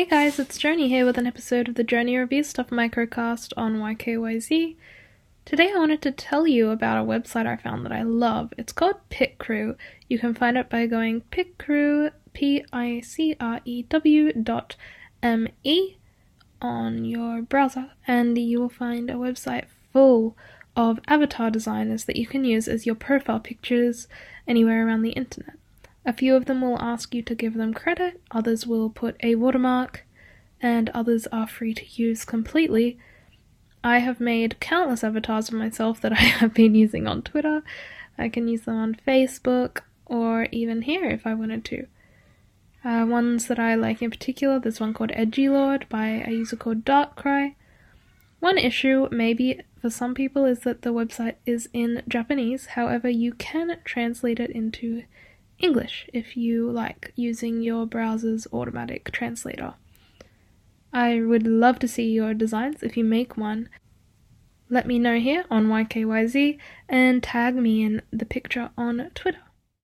Hey guys, it's Joni here with an episode of the Joni Review Stuff Microcast on YKYZ. Today I wanted to tell you about a website I found that I love. It's called Picrew. You can find it by going Picrew, P-I-C-R-E-W dot M-E on your browser and you will find a website full of avatar designers that you can use as your profile pictures anywhere around the internet. A few of them will ask you to give them credit, others will put a watermark, and others are free to use completely. I have made countless avatars of myself that I have been using on Twitter. I can use them on Facebook or even here if I wanted to. Uh, ones that I like in particular, there's one called Edgy Lord by a user called Darkcry. One issue, maybe for some people, is that the website is in Japanese, however, you can translate it into English if you like using your browser's automatic translator. I would love to see your designs if you make one. Let me know here on YKYZ and tag me in the picture on Twitter.